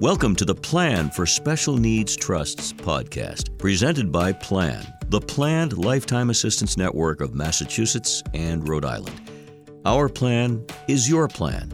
Welcome to the Plan for Special Needs Trusts podcast, presented by Plan, the planned lifetime assistance network of Massachusetts and Rhode Island. Our plan is your plan.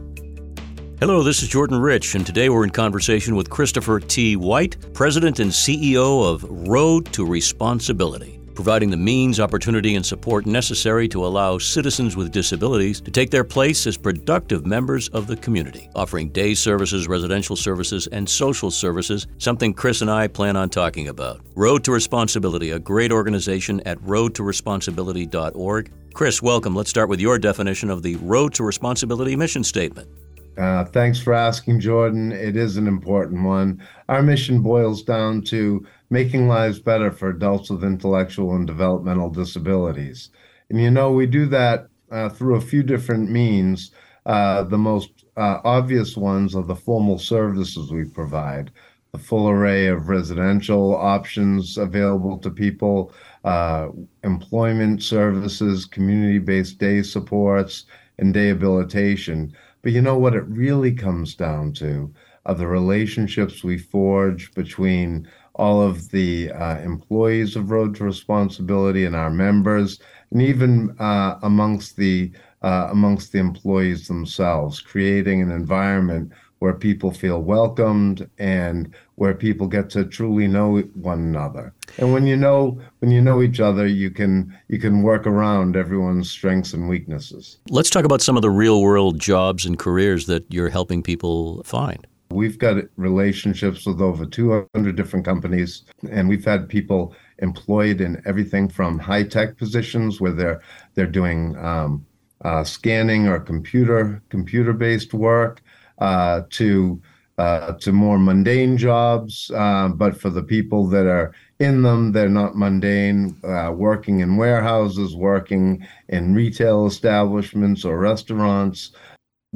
Hello, this is Jordan Rich, and today we're in conversation with Christopher T. White, President and CEO of Road to Responsibility, providing the means, opportunity, and support necessary to allow citizens with disabilities to take their place as productive members of the community, offering day services, residential services, and social services, something Chris and I plan on talking about. Road to Responsibility, a great organization at roadtoresponsibility.org. Chris, welcome. Let's start with your definition of the Road to Responsibility mission statement. Uh, thanks for asking, Jordan. It is an important one. Our mission boils down to making lives better for adults with intellectual and developmental disabilities. And you know, we do that uh, through a few different means. Uh, the most uh, obvious ones are the formal services we provide, the full array of residential options available to people, uh, employment services, community based day supports, and day habilitation but you know what it really comes down to are the relationships we forge between all of the uh, employees of Road to Responsibility and our members, and even uh, amongst the uh, amongst the employees themselves, creating an environment where people feel welcomed and where people get to truly know one another. And when you know when you know each other, you can you can work around everyone's strengths and weaknesses. Let's talk about some of the real world jobs and careers that you're helping people find. We've got relationships with over 200 different companies, and we've had people employed in everything from high tech positions where they're they're doing um, uh, scanning or computer computer based work uh, to uh, to more mundane jobs. Uh, but for the people that are in them, they're not mundane. Uh, working in warehouses, working in retail establishments or restaurants.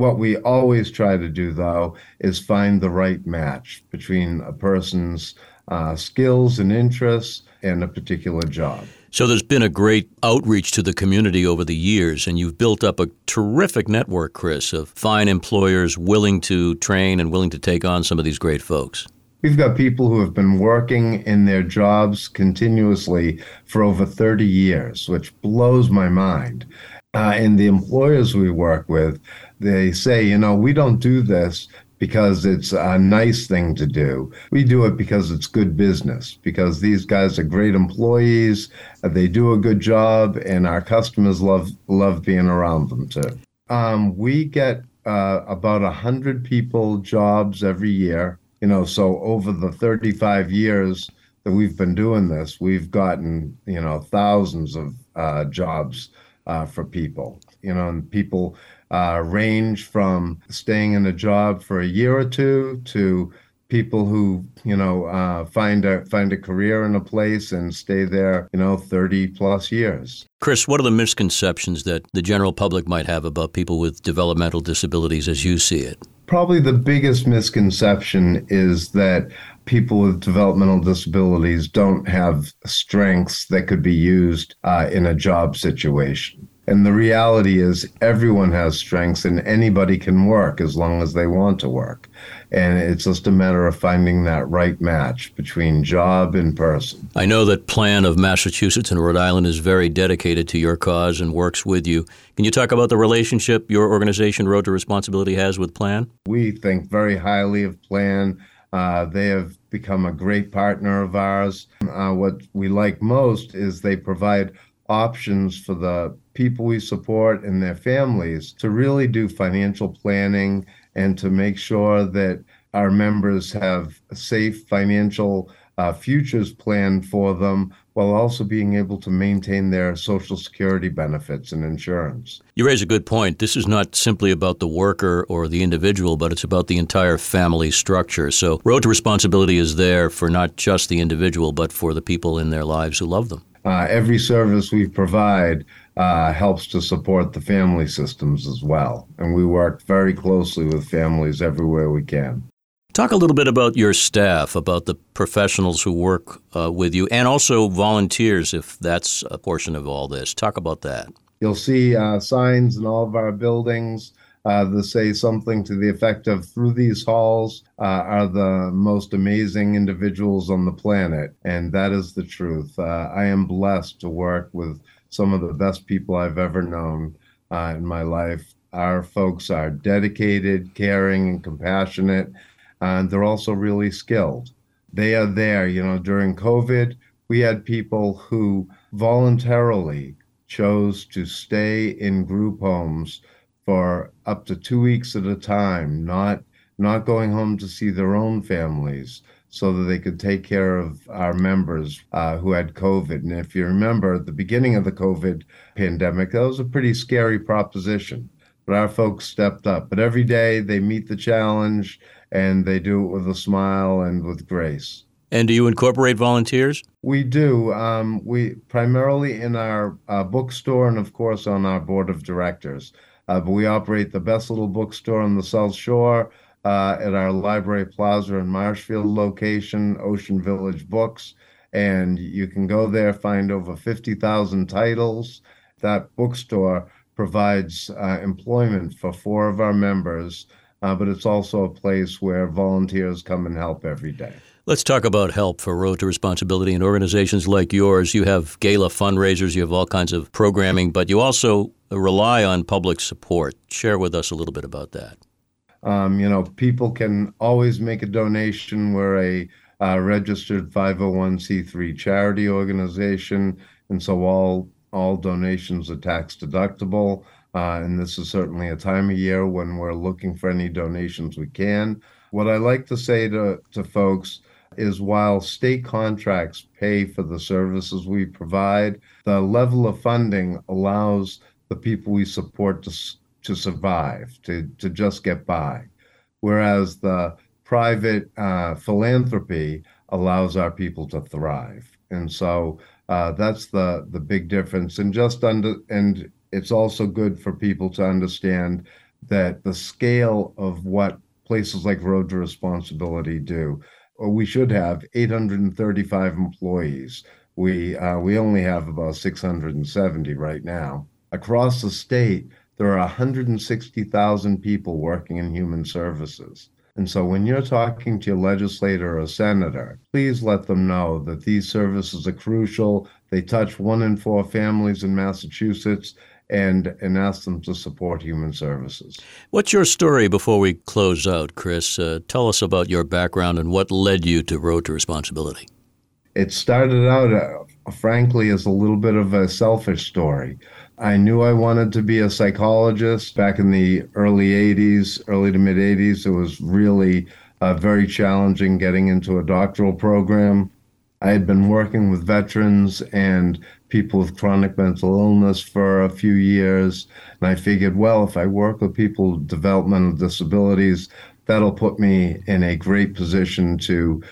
What we always try to do, though, is find the right match between a person's uh, skills and interests and a particular job. So there's been a great outreach to the community over the years, and you've built up a terrific network, Chris, of fine employers willing to train and willing to take on some of these great folks. We've got people who have been working in their jobs continuously for over 30 years, which blows my mind. Uh, and the employers we work with, they say, you know, we don't do this because it's a nice thing to do. We do it because it's good business, because these guys are great employees, they do a good job, and our customers love love being around them too. Um, we get uh, about a hundred people jobs every year. You know, so over the 35 years that we've been doing this, we've gotten you know thousands of uh, jobs uh, for people. You know, and people uh, range from staying in a job for a year or two to people who you know uh, find a find a career in a place and stay there you know 30 plus years chris what are the misconceptions that the general public might have about people with developmental disabilities as you see it probably the biggest misconception is that people with developmental disabilities don't have strengths that could be used uh, in a job situation and the reality is, everyone has strengths and anybody can work as long as they want to work. And it's just a matter of finding that right match between job and person. I know that Plan of Massachusetts and Rhode Island is very dedicated to your cause and works with you. Can you talk about the relationship your organization, Road to Responsibility, has with Plan? We think very highly of Plan. Uh, they have become a great partner of ours. Uh, what we like most is they provide options for the people we support and their families to really do financial planning and to make sure that our members have safe financial uh, futures planned for them while also being able to maintain their social security benefits and insurance. You raise a good point. This is not simply about the worker or the individual, but it's about the entire family structure. So, Road to Responsibility is there for not just the individual, but for the people in their lives who love them uh, every service we provide uh, helps to support the family systems as well. And we work very closely with families everywhere we can. Talk a little bit about your staff, about the professionals who work uh, with you, and also volunteers, if that's a portion of all this. Talk about that. You'll see uh, signs in all of our buildings uh, to say something to the effect of through these halls uh, are the most amazing individuals on the planet. And that is the truth. Uh, I am blessed to work with some of the best people I've ever known uh, in my life. Our folks are dedicated, caring, and compassionate, and they're also really skilled. They are there. You know, during COVID, we had people who voluntarily chose to stay in group homes for up to two weeks at a time, not not going home to see their own families, so that they could take care of our members uh, who had COVID. And if you remember, at the beginning of the COVID pandemic, that was a pretty scary proposition. But our folks stepped up. But every day they meet the challenge and they do it with a smile and with grace. And do you incorporate volunteers? We do. Um, we primarily in our uh, bookstore and, of course, on our board of directors. Uh, but we operate the best little bookstore on the South Shore uh, at our Library Plaza and Marshfield location, Ocean Village Books. And you can go there, find over 50,000 titles. That bookstore provides uh, employment for four of our members, uh, but it's also a place where volunteers come and help every day. Let's talk about help for Road to Responsibility and organizations like yours. You have gala fundraisers, you have all kinds of programming, but you also rely on public support. Share with us a little bit about that. Um, you know, people can always make a donation. We're a uh, registered 501c3 charity organization, and so all all donations are tax deductible. Uh, and this is certainly a time of year when we're looking for any donations we can. What I like to say to, to folks is while state contracts pay for the services we provide, the level of funding allows the people we support to, to survive, to, to just get by. Whereas the private uh, philanthropy allows our people to thrive. And so uh, that's the, the big difference. And just under, and it's also good for people to understand that the scale of what places like Road to Responsibility do we should have 835 employees. We uh, we only have about 670 right now. Across the state, there are 160,000 people working in human services. And so when you're talking to your legislator or senator, please let them know that these services are crucial. They touch one in four families in Massachusetts and and ask them to support human services. What's your story before we close out, Chris? Uh, tell us about your background and what led you to Road to Responsibility. It started out, uh, frankly, as a little bit of a selfish story. I knew I wanted to be a psychologist back in the early 80s, early to mid 80s. It was really uh, very challenging getting into a doctoral program. I had been working with veterans and people with chronic mental illness for a few years. And I figured, well, if I work with people with developmental disabilities, that'll put me in a great position to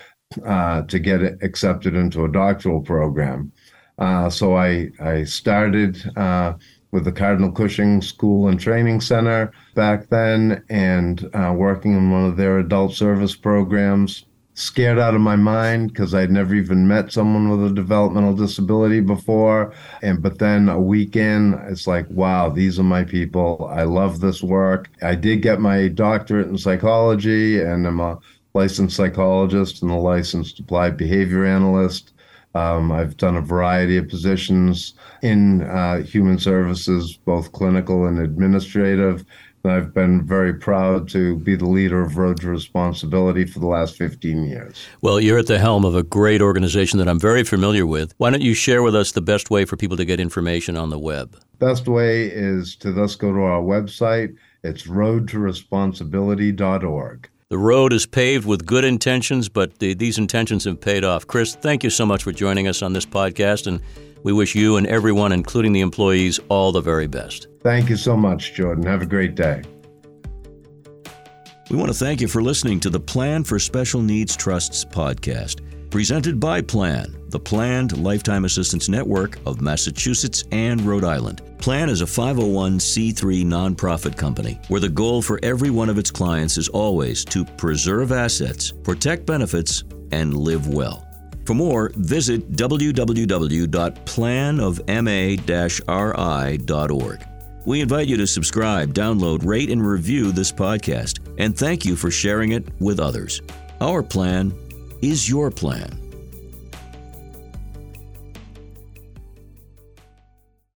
uh, to get accepted into a doctoral program. Uh, so I I started uh, with the Cardinal Cushing School and Training Center back then, and uh, working in one of their adult service programs scared out of my mind because I'd never even met someone with a developmental disability before. And but then a weekend, it's like, wow, these are my people. I love this work. I did get my doctorate in psychology, and I'm a licensed psychologist and a licensed applied behavior analyst. Um, I've done a variety of positions in uh, human services, both clinical and administrative. I've been very proud to be the leader of Road to Responsibility for the last 15 years. Well, you're at the helm of a great organization that I'm very familiar with. Why don't you share with us the best way for people to get information on the web? Best way is to thus go to our website. It's roadtoresponsibility.org. The road is paved with good intentions, but the, these intentions have paid off. Chris, thank you so much for joining us on this podcast, and we wish you and everyone, including the employees, all the very best. Thank you so much, Jordan. Have a great day. We want to thank you for listening to the Plan for Special Needs Trusts podcast, presented by Plan, the Planned Lifetime Assistance Network of Massachusetts and Rhode Island. Plan is a 501c3 nonprofit company where the goal for every one of its clients is always to preserve assets, protect benefits, and live well. For more, visit www.planofma-ri.org. We invite you to subscribe, download, rate, and review this podcast. And thank you for sharing it with others. Our plan is your plan.